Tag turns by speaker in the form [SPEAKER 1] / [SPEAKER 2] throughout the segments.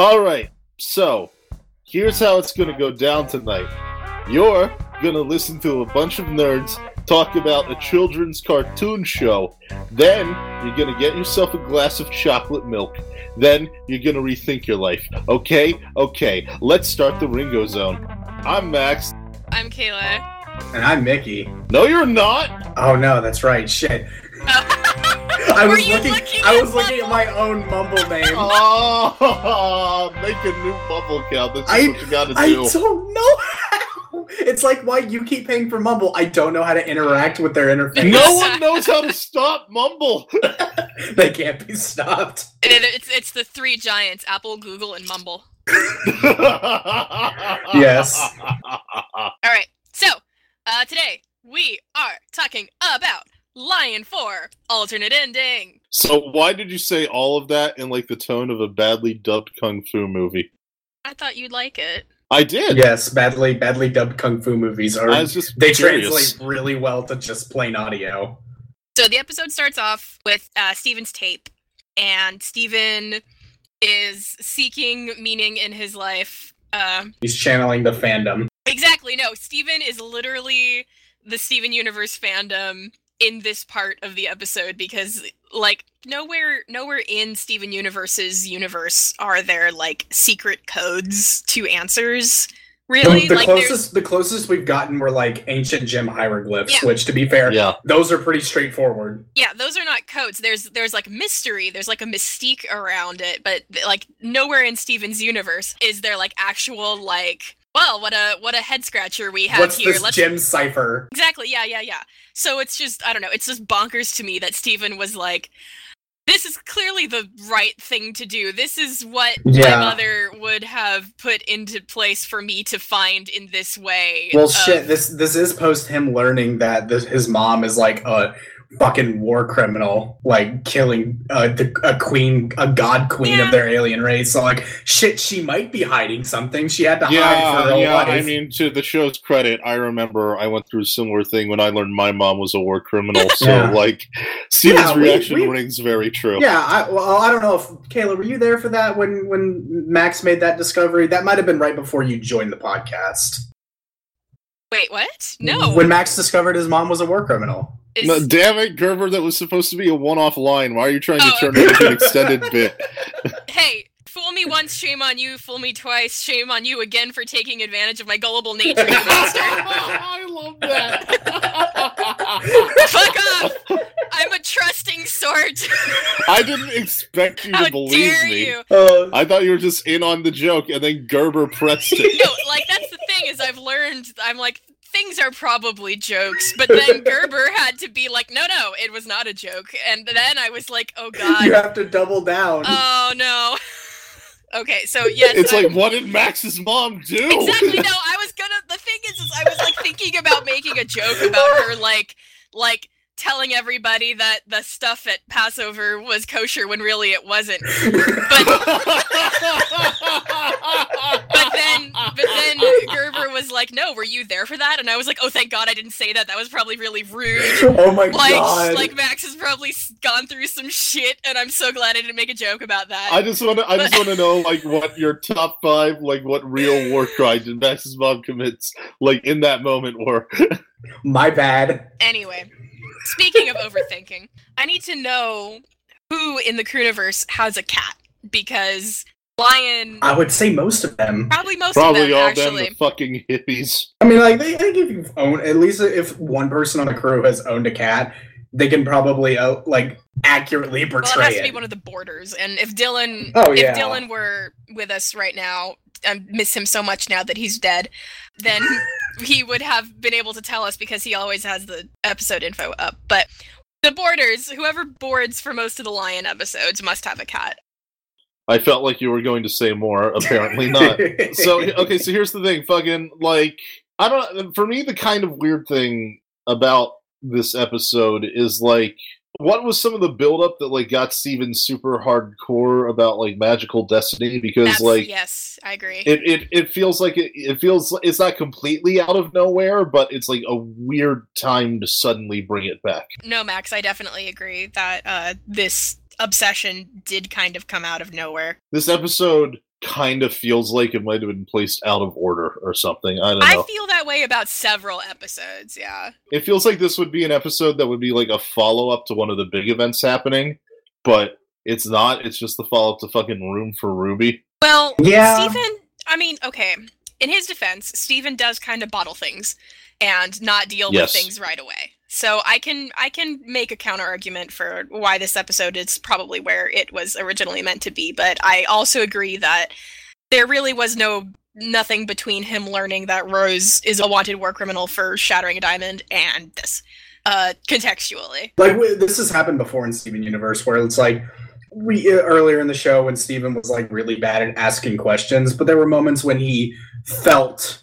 [SPEAKER 1] All right, so here's how it's gonna go down tonight. You're gonna listen to a bunch of nerds talk about a children's cartoon show. Then you're gonna get yourself a glass of chocolate milk. Then you're gonna rethink your life. Okay? Okay, let's start the Ringo Zone. I'm Max.
[SPEAKER 2] I'm Kayla.
[SPEAKER 3] And I'm Mickey.
[SPEAKER 1] No, you're not!
[SPEAKER 3] Oh no, that's right. Shit. I was looking,
[SPEAKER 2] looking
[SPEAKER 3] I
[SPEAKER 2] at
[SPEAKER 3] was looking at my own mumble name.
[SPEAKER 1] Oh, make a new bubble count. That's
[SPEAKER 3] I-
[SPEAKER 1] what you gotta
[SPEAKER 3] I
[SPEAKER 1] do.
[SPEAKER 3] don't know how. It's like why you keep paying for Mumble. I don't know how to interact with their interface.
[SPEAKER 1] No one knows how to stop Mumble.
[SPEAKER 3] they can't be stopped.
[SPEAKER 2] It- it's it's the three giants: Apple, Google, and Mumble.
[SPEAKER 3] Yes.
[SPEAKER 2] All right. So uh, today we are talking about Lion Four alternate ending.
[SPEAKER 1] So why did you say all of that in like the tone of a badly dubbed kung fu movie?
[SPEAKER 2] I thought you'd like it.
[SPEAKER 1] I did.
[SPEAKER 3] Yes, badly badly dubbed kung fu movies are
[SPEAKER 1] I was just
[SPEAKER 3] they
[SPEAKER 1] curious.
[SPEAKER 3] translate really well to just plain audio.
[SPEAKER 2] So the episode starts off with uh, Steven's tape, and Steven is seeking meaning in his life. Uh,
[SPEAKER 3] He's channeling the fandom.
[SPEAKER 2] exactly. No, Steven is literally the Steven Universe fandom in this part of the episode because, like, nowhere, nowhere in Steven Universe's universe are there like secret codes to answers. Really,
[SPEAKER 3] the, the
[SPEAKER 2] like, there's
[SPEAKER 3] closest the closest we've gotten were like ancient gem hieroglyphs,
[SPEAKER 2] Yeah.
[SPEAKER 3] which to be fair,
[SPEAKER 1] Yeah.
[SPEAKER 3] those are pretty straightforward.
[SPEAKER 2] yeah those are not codes there's there's like mystery there's like a mystique around it but like nowhere in steven's universe is there like actual like well what a what a head scratcher we have
[SPEAKER 3] What's
[SPEAKER 2] here
[SPEAKER 3] this
[SPEAKER 2] let's
[SPEAKER 3] gem cipher?
[SPEAKER 2] exactly yeah yeah yeah so it's just i don't know it's just bonkers to me that Steven was like this is clearly the right thing to do. This is what
[SPEAKER 3] Yeah.
[SPEAKER 2] my mother would have put into place for me to find in this way.
[SPEAKER 3] Well,
[SPEAKER 2] of-
[SPEAKER 3] shit. This this is post him learning that this, his mom is like a fucking war criminal, like killing uh, the, a queen, a god queen
[SPEAKER 2] Yeah.
[SPEAKER 3] of their alien race. So like, shit, she might be hiding something. She had to hide for
[SPEAKER 1] Yeah,
[SPEAKER 3] her
[SPEAKER 1] yeah.
[SPEAKER 3] life.
[SPEAKER 1] I mean, to the show's credit, I remember I went through a similar thing when I learned my mom was a war criminal. So,
[SPEAKER 3] Yeah.
[SPEAKER 1] like, Steven's
[SPEAKER 3] Yeah, we-
[SPEAKER 1] reaction
[SPEAKER 3] we-
[SPEAKER 1] rings very true.
[SPEAKER 3] yeah, I, well, I don't know if Kayla, were you there for that when when Max made that discovery? That might have been right before you joined the podcast.
[SPEAKER 2] Wait, what? No.
[SPEAKER 3] When Max discovered his mom was a war criminal.
[SPEAKER 2] Is-
[SPEAKER 1] No, damn it, Gerber! That was supposed to be a one-off line. Why are you trying to
[SPEAKER 2] Oh,
[SPEAKER 1] turn
[SPEAKER 2] okay.
[SPEAKER 1] it into an extended bit?
[SPEAKER 2] hey, fool me once, shame on you. Fool me twice, shame on you again for taking advantage of my gullible nature, you monster.
[SPEAKER 1] I love that.
[SPEAKER 2] Fuck off! I'm a trusting sort.
[SPEAKER 1] I didn't expect you
[SPEAKER 2] How
[SPEAKER 1] to believe
[SPEAKER 2] dare
[SPEAKER 1] me.
[SPEAKER 2] you?
[SPEAKER 3] Uh,
[SPEAKER 1] I thought you were just in on the joke, and then Gerber pressed it.
[SPEAKER 2] No, like that's the thing is I've learned. I'm like things are probably jokes, but then Gerber had to be like, no, no, it was not a joke, and then I was like, oh god, you
[SPEAKER 3] have to double down.
[SPEAKER 2] oh no. Okay, so yes,
[SPEAKER 1] It's
[SPEAKER 2] I-
[SPEAKER 1] like, what did Max's mom do?
[SPEAKER 2] exactly no i was gonna the thing is, is i was like thinking about making a joke about her like like telling everybody that the stuff at passover was kosher when really it wasn't but then but then gerber was like no were you there for that and i was like oh thank god i didn't say that that was probably really rude
[SPEAKER 3] oh my
[SPEAKER 2] like
[SPEAKER 3] god!
[SPEAKER 2] like max has probably gone through some shit and i'm so glad i didn't make a joke about that
[SPEAKER 1] I just want to. I just want to know, like, what your top five, like, what real war crimes did Max's mom commits, like, in that moment were.
[SPEAKER 3] my bad.
[SPEAKER 2] Anyway, speaking of overthinking, I need to know who in the Crewniverse has a cat because Lion,
[SPEAKER 3] I would say most of them.
[SPEAKER 2] probably most
[SPEAKER 1] Probably
[SPEAKER 2] of them
[SPEAKER 1] all
[SPEAKER 2] actually.
[SPEAKER 1] them, the fucking hippies.
[SPEAKER 3] I mean, like they, think if you've owned at least if one person on the crew has owned a cat, they can probably uh, like accurately
[SPEAKER 2] well, it
[SPEAKER 3] portray
[SPEAKER 2] has to be one of the boarders, and if Dylan,
[SPEAKER 3] Oh,
[SPEAKER 2] if
[SPEAKER 3] yeah.
[SPEAKER 2] Dylan were with us right now, I miss him so much now that he's dead. Then he would have been able to tell us because he always has the episode info up. But the boarders, whoever boards for most of the Lion episodes, must have a cat.
[SPEAKER 1] I felt like you were going to say more. Apparently not. so okay, so here's the thing. Fucking like, I don't. For me, the kind of weird thing about this episode is like. What was some of the buildup that like got Steven super hardcore about like magical destiny? Because
[SPEAKER 2] That's,
[SPEAKER 1] like
[SPEAKER 2] yes, I agree.
[SPEAKER 1] it, it it feels like it, it feels it's not completely out of nowhere, but it's like a weird time to suddenly bring it back.
[SPEAKER 2] No, Max, I definitely agree that uh, this obsession did kind of come out of nowhere.
[SPEAKER 1] This episode kind of feels like it might have been placed out of order or something. I don't know.
[SPEAKER 2] I feel that way about several episodes. Yeah.
[SPEAKER 1] it feels like this would be an episode that would be like a follow up to one of the big events happening, but it's not. It's just the follow up to fucking Room for Ruby.
[SPEAKER 2] Well,
[SPEAKER 3] Yeah.
[SPEAKER 2] Steven, I mean, okay. In his defense, Steven does kind of bottle things and not deal
[SPEAKER 1] Yes.
[SPEAKER 2] with things right away. So I can I can make a counter argument for why this episode is probably where it was originally meant to be, but I also agree that there really was no nothing between him learning that Rose is a wanted war criminal for shattering a diamond and this uh contextually.
[SPEAKER 3] like this has happened before in Steven Universe, where it's like we uh, earlier in the show when Steven was like really bad at asking questions, but there were moments when he felt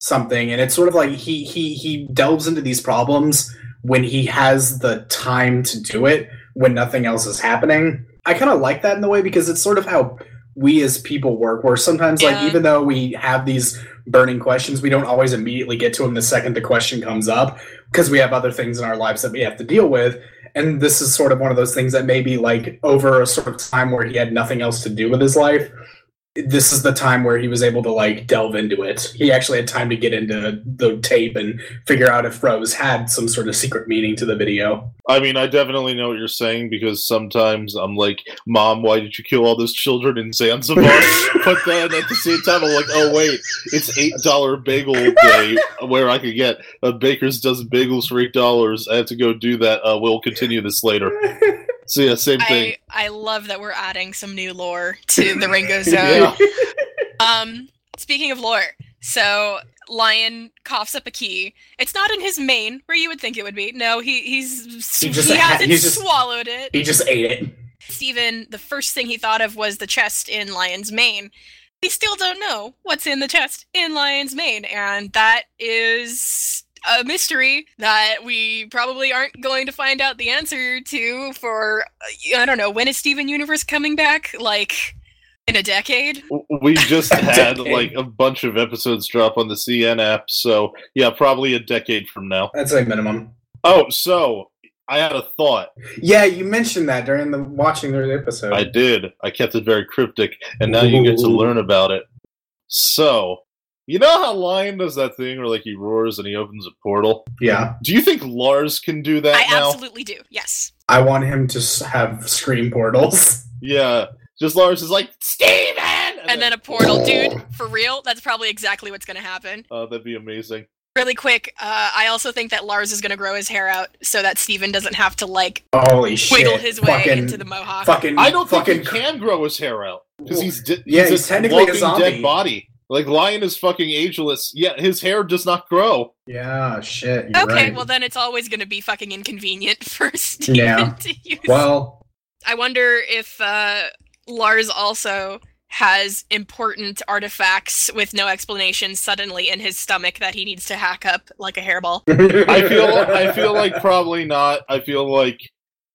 [SPEAKER 3] something, and it's sort of like he he he delves into these problems when he has the time to do it when nothing else is happening. I kind of like that in the way because it's sort of how we as people work, where sometimes like even though we have these burning questions, we don't always immediately get to them the second the question comes up because we have other things in our lives that we have to deal with. And this is sort of one of those things that maybe like over a sort of time where he had nothing else to do with his life, this is the time where he was able to like delve into it. He actually had time to get into the tape and figure out if Rose had some sort of secret meaning to the video.
[SPEAKER 1] I mean, I definitely know what you're saying because sometimes I'm like, Mom, why did you kill all those children in Zanzibar? but then at the same time, I'm like, oh, wait, it's $8 bagel day where I could get a baker's dozen bagels for $8. I have to go do that. Uh, we'll continue this later. So, yeah, same thing.
[SPEAKER 2] I I love that we're adding some new lore to the Ringo Zone.
[SPEAKER 1] Yeah.
[SPEAKER 2] Um, speaking of lore, so Lion coughs up a key. It's not in his mane, where you would think it would be. No, he he's
[SPEAKER 3] He
[SPEAKER 2] he,
[SPEAKER 3] just ha-
[SPEAKER 2] hasn't
[SPEAKER 3] he's just-
[SPEAKER 2] swallowed it.
[SPEAKER 3] he just ate it.
[SPEAKER 2] Steven, the first thing he thought of was the chest in Lion's mane. We still don't know what's in the chest in Lion's mane, and that is a mystery that we probably aren't going to find out the answer to for uh, I don't know when is Steven Universe coming back? Like in a decade?
[SPEAKER 1] We just had
[SPEAKER 3] Decade.
[SPEAKER 1] like a bunch of episodes drop on the CN app. So, yeah, probably a decade from now.
[SPEAKER 3] That's a minimum.
[SPEAKER 1] Oh, so I had a thought.
[SPEAKER 3] Yeah, you mentioned that during the watching the episode.
[SPEAKER 1] I did. I kept it very cryptic, and now you get to learn about it. So, you know how Lion does that thing where like he roars and he opens a portal?
[SPEAKER 3] yeah,
[SPEAKER 1] Do you think Lars can do that
[SPEAKER 2] I
[SPEAKER 1] now?
[SPEAKER 2] absolutely do. Yes.
[SPEAKER 3] I want him to have scream portals.
[SPEAKER 1] Yeah. Just Lars is like, Steven!
[SPEAKER 2] And then a portal, dude, for real? That's probably exactly what's going to happen.
[SPEAKER 1] Oh, that'd be amazing.
[SPEAKER 2] Really quick, uh, I also think that Lars is going to grow his hair out so that Steven doesn't have to, like,
[SPEAKER 3] Holy shit!
[SPEAKER 2] wiggle his way
[SPEAKER 3] fucking,
[SPEAKER 2] into the mohawk.
[SPEAKER 3] Fucking,
[SPEAKER 1] I don't think
[SPEAKER 3] fucking
[SPEAKER 1] he can grow his hair out because he's di-
[SPEAKER 3] Yeah,
[SPEAKER 1] he's,
[SPEAKER 3] he's
[SPEAKER 1] a
[SPEAKER 3] technically a zombie.
[SPEAKER 1] dead body. Like Lion is fucking ageless. Yeah, his hair does not grow.
[SPEAKER 3] Yeah, shit. You're
[SPEAKER 2] Okay,
[SPEAKER 3] right.
[SPEAKER 2] well then it's always going to be fucking inconvenient for Steven
[SPEAKER 3] Yeah.
[SPEAKER 2] to use.
[SPEAKER 3] Well,
[SPEAKER 2] I wonder if uh, Lars also has important artifacts with no explanation suddenly in his stomach that he needs to hack up like a hairball.
[SPEAKER 1] I feel I feel like probably not. I feel like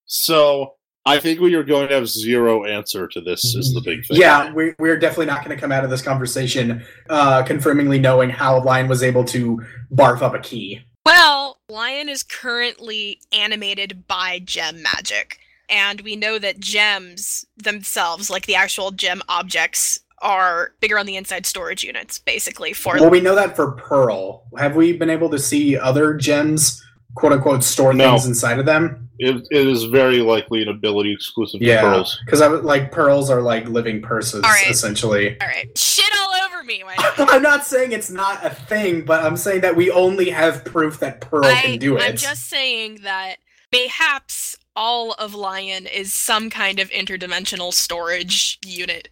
[SPEAKER 1] so I think we are going to have zero answer to this is the big thing.
[SPEAKER 3] yeah, we're, we're definitely not going to come out of this conversation uh, confirmingly knowing how Lion was able to barf up a key.
[SPEAKER 2] Well, Lion is currently animated by gem magic, and we know that gems themselves, like the actual gem objects, are bigger on the inside storage units, basically for
[SPEAKER 3] Well, we know that for Pearl. Have we been able to see other gems, quote unquote, store
[SPEAKER 1] No.
[SPEAKER 3] things inside of them?
[SPEAKER 1] It, it is very likely an ability exclusive to pearls.
[SPEAKER 3] because I was like pearls are like living purses
[SPEAKER 2] All right.
[SPEAKER 3] essentially.
[SPEAKER 2] All right, shit all over me.
[SPEAKER 3] I'm not saying it's not a thing, but I'm saying that we only have proof that Pearl
[SPEAKER 2] I,
[SPEAKER 3] can do it.
[SPEAKER 2] I'm just saying that mayhaps all of Lion is some kind of interdimensional storage unit,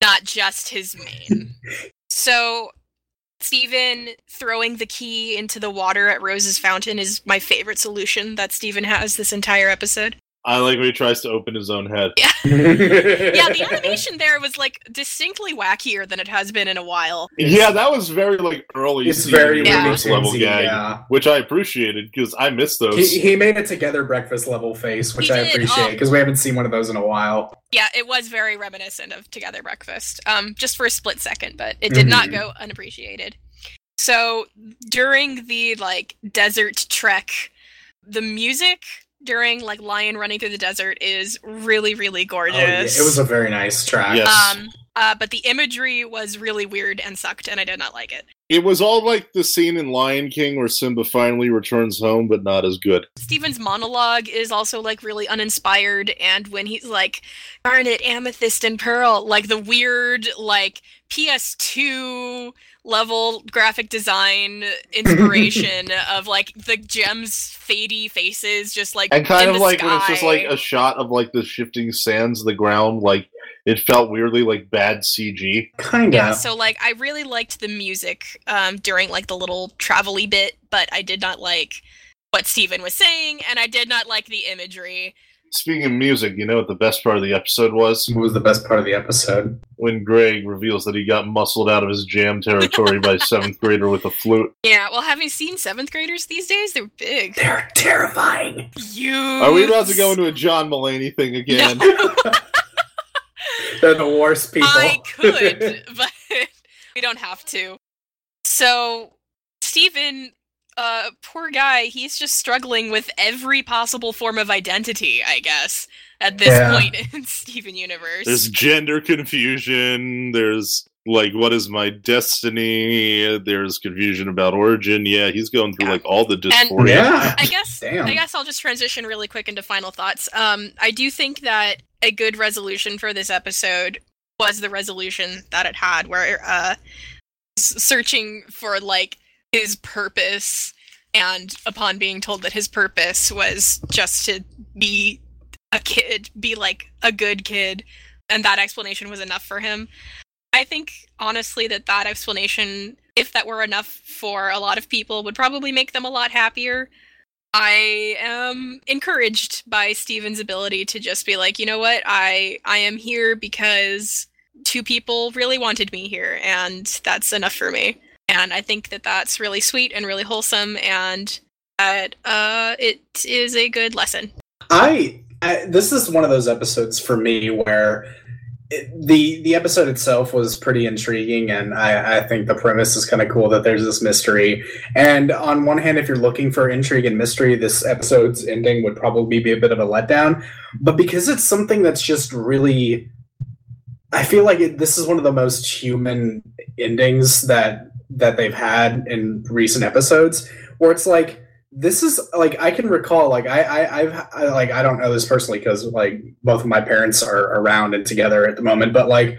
[SPEAKER 2] not just his mane. so, Steven throwing the key into the water at Rose's fountain is my favorite solution that Steven has this entire episode.
[SPEAKER 1] I like when he tries to open his own head.
[SPEAKER 2] Yeah, yeah, the animation there was like distinctly wackier than it has been in a while.
[SPEAKER 1] Yeah, that was very like early.
[SPEAKER 3] It's very
[SPEAKER 2] Yeah.
[SPEAKER 1] universe level
[SPEAKER 3] Looney
[SPEAKER 1] gag,
[SPEAKER 3] yeah.
[SPEAKER 1] which I appreciated because I missed those.
[SPEAKER 3] He, he made it together breakfast level face, which
[SPEAKER 2] He
[SPEAKER 3] I
[SPEAKER 2] did,
[SPEAKER 3] appreciate
[SPEAKER 2] oh.
[SPEAKER 3] because we haven't seen one of those in a while.
[SPEAKER 2] Yeah, it was very reminiscent of Together Breakfast, um, just for a split second, but it did not
[SPEAKER 3] Mhm.
[SPEAKER 2] go unappreciated. So during the like desert trek, the music during like Lion running through the desert is really, really
[SPEAKER 3] Oh, yeah,
[SPEAKER 2] gorgeous.
[SPEAKER 3] it was a very nice track.
[SPEAKER 1] Yes.
[SPEAKER 2] um, Uh, but the imagery was really weird and sucked, and I did not like it.
[SPEAKER 1] It was all like the scene in Lion King where Simba finally returns home, but not as good.
[SPEAKER 2] Steven's monologue is also like really uninspired, and when he's like garnet, amethyst, and pearl, like the weird like PS2 level graphic design inspiration of like the gems fadey faces just like
[SPEAKER 1] And kind
[SPEAKER 2] in
[SPEAKER 1] of
[SPEAKER 2] the
[SPEAKER 1] like when it's just like a shot of like the shifting sands of the ground, like it felt weirdly like bad CG.
[SPEAKER 3] Kinda.
[SPEAKER 2] yeah so like i really liked the music um during like the little travel-y bit but i did not like what steven was saying and i did not like the imagery
[SPEAKER 1] Speaking of music, you know what the best part of the episode was?
[SPEAKER 3] What was the best part of the episode?
[SPEAKER 1] When Greg reveals that he got muscled out of his jam territory by a seventh grader with a flute.
[SPEAKER 2] yeah well having seen seventh graders these days they're big
[SPEAKER 3] They're terrifying.
[SPEAKER 2] you
[SPEAKER 1] Are we about to go into a John Mulaney thing again?
[SPEAKER 3] They're the worst people.
[SPEAKER 2] I could, but we don't have to. So, Steven, uh, poor guy, he's just struggling with every possible form of identity, I guess, at this
[SPEAKER 3] Yeah.
[SPEAKER 2] point in Steven Universe.
[SPEAKER 1] There's gender confusion. There's like, what is my destiny? There's confusion about origin. Yeah, he's going through
[SPEAKER 2] Yeah.
[SPEAKER 1] like all the dysphoria.
[SPEAKER 3] yeah.
[SPEAKER 2] I guess
[SPEAKER 3] Damn.
[SPEAKER 2] I guess I'll just transition really quick into final thoughts. Um, I do think that a good resolution for this episode was the resolution that it had, where uh, searching for like his purpose, and upon being told that his purpose was just to be a kid, be like a good kid, and that explanation was enough for him. I think honestly that that explanation, if that were enough for a lot of people, would probably make them a lot happier. I am encouraged by Steven's ability to just be like, you know what, I I am here because two people really wanted me here, and that's enough for me. And I think that that's really sweet and really wholesome, and that uh, it is a good lesson.
[SPEAKER 3] I, I this is one of those episodes for me where the the episode itself was pretty intriguing, and I, I think the premise is kind of cool that there's this mystery. And on one hand, if you're looking for intrigue and mystery, this episode's ending would probably be a bit of a letdown. But because it's something that's just really, I feel like it, this is one of the most human endings that that they've had in recent episodes, where it's like this is like I can recall like I, I I've I, like I don't know this personally because like both of my parents are around and together at the moment, but like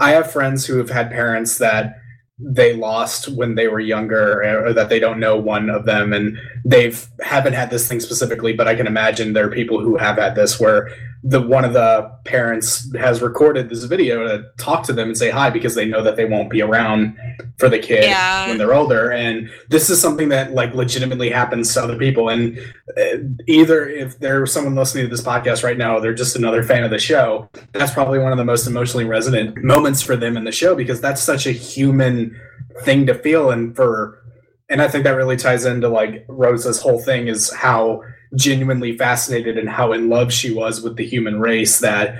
[SPEAKER 3] I have friends who have had parents that they lost when they were younger or that they don't know one of them and they've haven't had this thing specifically but i can imagine there are people who have had this where the one of the parents has recorded this video to talk to them and say hi because they know that they won't be around for the kid
[SPEAKER 2] Yeah.
[SPEAKER 3] when they're older. And this is something that like legitimately happens to other people. And uh, either if there's someone listening to this podcast right now they're just another fan of the show that's probably one of the most emotionally resonant moments for them in the show because that's such a human thing to feel. And for and i think that really ties into like rosa's whole thing is how genuinely fascinated and how in love she was with the human race that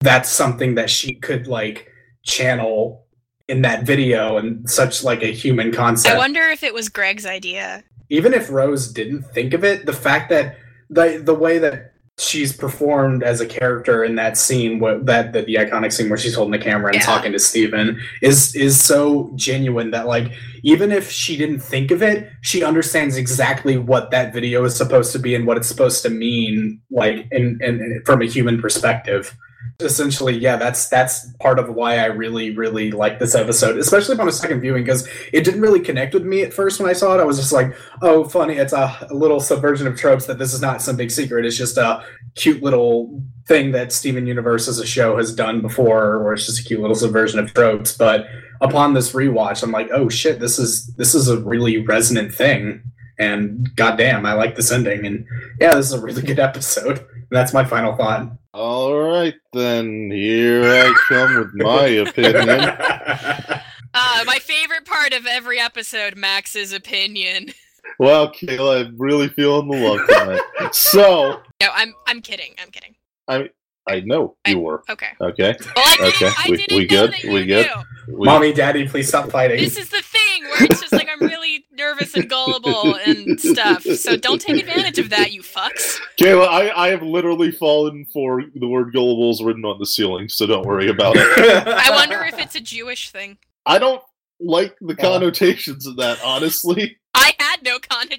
[SPEAKER 3] that's something that she could like channel in that video and such like a human concept
[SPEAKER 2] I wonder if it was Greg's idea.
[SPEAKER 3] even if Rose didn't think of it, the fact that the the way that she's performed as a character in that scene, what that the, the iconic scene where she's holding the camera and
[SPEAKER 2] Yeah.
[SPEAKER 3] talking to Steven is is so genuine that like even if she didn't think of it, she understands exactly what that video is supposed to be and what it's supposed to mean, like in, in, in from a human perspective essentially yeah that's that's part of why i really really like this episode especially upon a second viewing because it didn't really connect with me at first when i saw it. I was just like oh funny it's a, a little subversion of tropes that this is not some big secret. It's just a cute little thing that steven universe as a show has done before or it's just a cute little subversion of tropes. But upon this rewatch i'm like oh shit this is this is a really resonant thing. And goddamn i like this ending. And yeah this is a really good episode. And that's my final thought
[SPEAKER 1] All right, then here I come with my opinion.
[SPEAKER 2] Uh, my favorite part of every episode, Max's opinion.
[SPEAKER 1] Well, Kayla, I'm really feeling the love tonight. so
[SPEAKER 2] No, I'm I'm kidding. I'm kidding.
[SPEAKER 1] I I know you were
[SPEAKER 2] Okay.
[SPEAKER 1] okay.
[SPEAKER 2] Well, I didn't,
[SPEAKER 1] Okay,
[SPEAKER 2] I
[SPEAKER 1] we-
[SPEAKER 2] didn't
[SPEAKER 1] we
[SPEAKER 2] know
[SPEAKER 1] good?
[SPEAKER 2] that you
[SPEAKER 1] We good?
[SPEAKER 2] knew.
[SPEAKER 3] Mommy, daddy, please stop fighting.
[SPEAKER 2] This is the thing where it's just like I'm really nervous and gullible and stuff. So don't take advantage of that, you fucks.
[SPEAKER 1] Kayla, I, I have literally fallen for the word gullibles written on the ceiling, so don't worry about it.
[SPEAKER 2] I wonder if it's a Jewish thing.
[SPEAKER 1] I don't like the connotations of that, honestly.
[SPEAKER 2] I had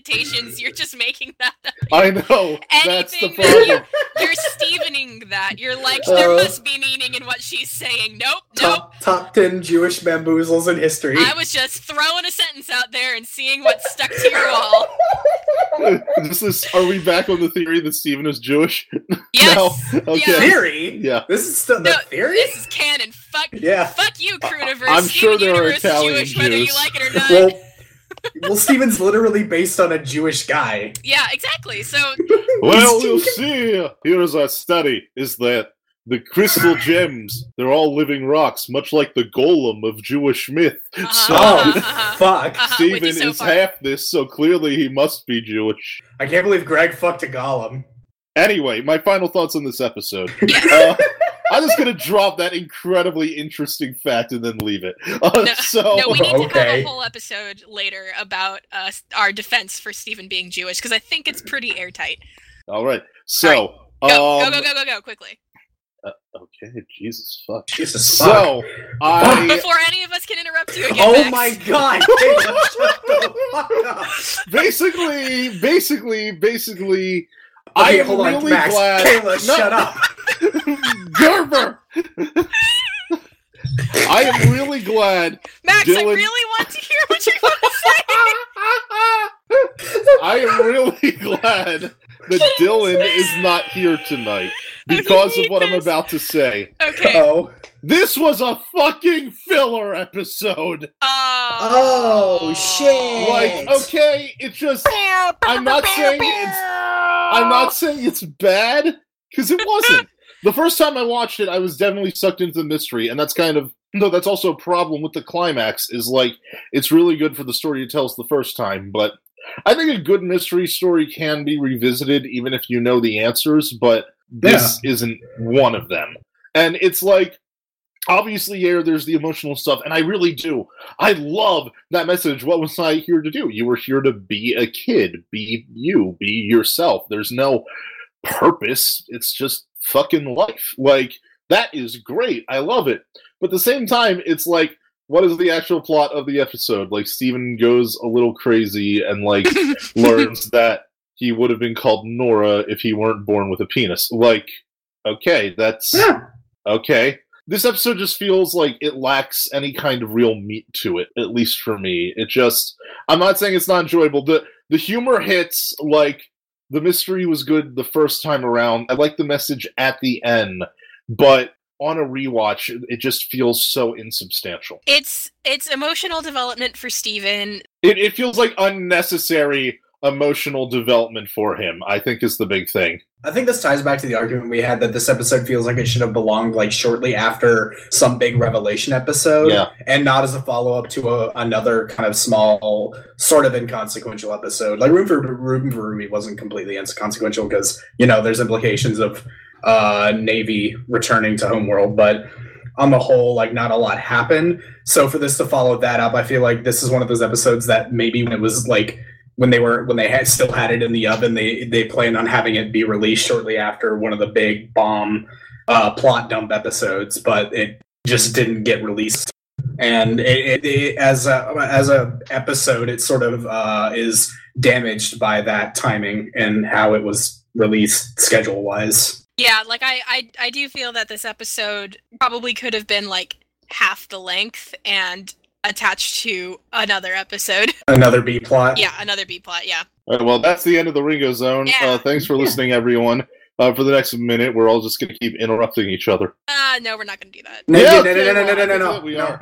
[SPEAKER 2] no connotations. You're just making that up.
[SPEAKER 1] I know. That's the
[SPEAKER 2] Anything that
[SPEAKER 1] problem.
[SPEAKER 2] You're Stevening that. You're like, there
[SPEAKER 3] Uh,
[SPEAKER 2] must be meaning in what she's saying. Nope, nope.
[SPEAKER 3] top, top 10 Jewish bamboozles in history.
[SPEAKER 2] I was just throwing a sentence out there and seeing what stuck to your wall.
[SPEAKER 1] this is, are we back on the theory that Steven is Jewish?
[SPEAKER 2] Yes.
[SPEAKER 1] No? Okay.
[SPEAKER 2] Yeah.
[SPEAKER 3] Theory?
[SPEAKER 1] Yeah.
[SPEAKER 3] This is still the theory?
[SPEAKER 2] This is canon. Fuck.
[SPEAKER 3] Yeah.
[SPEAKER 2] Fuck you, Crewniverse.
[SPEAKER 1] I'm sure there are
[SPEAKER 2] Universe is
[SPEAKER 1] Italian
[SPEAKER 2] Jewish, whether you
[SPEAKER 1] Jews.
[SPEAKER 2] like it or not.
[SPEAKER 3] Well, well, Steven's literally based on a Jewish guy.
[SPEAKER 2] yeah, exactly. So
[SPEAKER 1] Well, you see, here's our study, is that the crystal gems, they're all living rocks, much like the golem of Jewish myth.
[SPEAKER 2] Uh-huh.
[SPEAKER 1] So,
[SPEAKER 3] Oh,
[SPEAKER 2] Uh-huh.
[SPEAKER 3] fuck.
[SPEAKER 2] Uh-huh, with
[SPEAKER 1] Steven
[SPEAKER 2] so
[SPEAKER 1] is
[SPEAKER 2] far.
[SPEAKER 1] half this, so clearly he must be Jewish.
[SPEAKER 3] I can't believe Greg fucked a golem.
[SPEAKER 1] Anyway, my final thoughts on this episode. Uh, I'm just gonna drop that incredibly interesting fact and then leave it. Uh,
[SPEAKER 2] No,
[SPEAKER 1] so,
[SPEAKER 2] No, we need to have a whole episode later about uh, our defense for Steven being Jewish because I think it's pretty airtight.
[SPEAKER 1] all right. So,
[SPEAKER 2] Go,
[SPEAKER 1] um,
[SPEAKER 2] go, go, go, go, go, quickly.
[SPEAKER 1] okay, Jesus fuck.
[SPEAKER 3] Jesus fuck.
[SPEAKER 1] So, I
[SPEAKER 2] Before any of us can interrupt you again.
[SPEAKER 3] Oh
[SPEAKER 2] Max.
[SPEAKER 3] my god! Shut the fuck up.
[SPEAKER 1] basically, basically, basically,
[SPEAKER 3] Okay,
[SPEAKER 1] I'm
[SPEAKER 3] hold on,
[SPEAKER 1] really
[SPEAKER 3] Max.
[SPEAKER 1] glad.
[SPEAKER 3] Kayla,
[SPEAKER 1] No,
[SPEAKER 3] shut up.
[SPEAKER 1] Gerber. I am really glad.
[SPEAKER 2] Max, I really want to hear what you're going to say.
[SPEAKER 1] I am really glad that Dylan is not here tonight because of what I'm about to say.
[SPEAKER 2] Okay.
[SPEAKER 3] Oh.
[SPEAKER 1] This was a fucking filler episode.
[SPEAKER 2] Oh.
[SPEAKER 3] Oh, shit.
[SPEAKER 1] Like, okay, it's just I'm not saying it's I'm not saying it's bad because it wasn't. The first time I watched it, I was definitely sucked into the mystery, and that's kind of no. That's also a problem with the climax. Is like it's really good for the story it tells the first time, but I think a good mystery story can be revisited even if you know the answers. But this isn't one of them, and it's like. Obviously, yeah, there's the emotional stuff, and I really do. I love that message. What was I here to do? You were here to be a kid, be you, be yourself. There's no purpose. It's just fucking life. Like, that is great. I love it. But at the same time, it's like, what is the actual plot of the episode? Like, Steven goes a little crazy and, like, learns that he would have been called Nora if he weren't born with a penis. Like, okay, that's
[SPEAKER 3] Yeah.
[SPEAKER 1] okay. This episode just feels like it lacks any kind of real meat to it, at least for me. It just I'm not saying it's not enjoyable. The the humor hits like the mystery was good the first time around. I like the message at the end, but on a rewatch, it just feels so insubstantial.
[SPEAKER 2] It's it's emotional development for Steven.
[SPEAKER 1] It, it feels like unnecessary emotional development for him, I think is the big thing.
[SPEAKER 3] I think this ties back to the argument we had that this episode feels like it should have belonged like shortly after some big revelation episode
[SPEAKER 1] Yeah.
[SPEAKER 3] and not as a follow-up to a, another kind of small sort of inconsequential episode like room for room for ruby wasn't completely inconsequential because you know there's implications of uh navy returning to homeworld but on the whole like not a lot happened so for this to follow that up i feel like this is one of those episodes that maybe when it was like when they were when they had still had it in the oven they they planned on having it be released shortly after one of the big bomb uh, plot dump episodes but it just didn't get released. And it, it, it as a as a episode it sort of uh, is damaged by that timing and how it was released schedule wise
[SPEAKER 2] Yeah, like I, I I do feel that this episode probably could have been like half the length and attached to another episode.
[SPEAKER 3] another b plot
[SPEAKER 2] yeah, another B plot. Yeah.
[SPEAKER 1] All right, well, that's the end of the Ringo Zone.
[SPEAKER 2] Yeah.
[SPEAKER 1] Uh, thanks for listening, everyone. Uh, for the next minute, we're all just going to keep interrupting each other.
[SPEAKER 2] Uh no, we're not gonna do that.
[SPEAKER 3] no,
[SPEAKER 1] Yeah,
[SPEAKER 3] no, no,
[SPEAKER 1] okay,
[SPEAKER 3] no, no,
[SPEAKER 1] well,
[SPEAKER 3] no, no,
[SPEAKER 1] I
[SPEAKER 3] no,
[SPEAKER 1] think
[SPEAKER 3] no,
[SPEAKER 1] we
[SPEAKER 3] no.
[SPEAKER 1] are.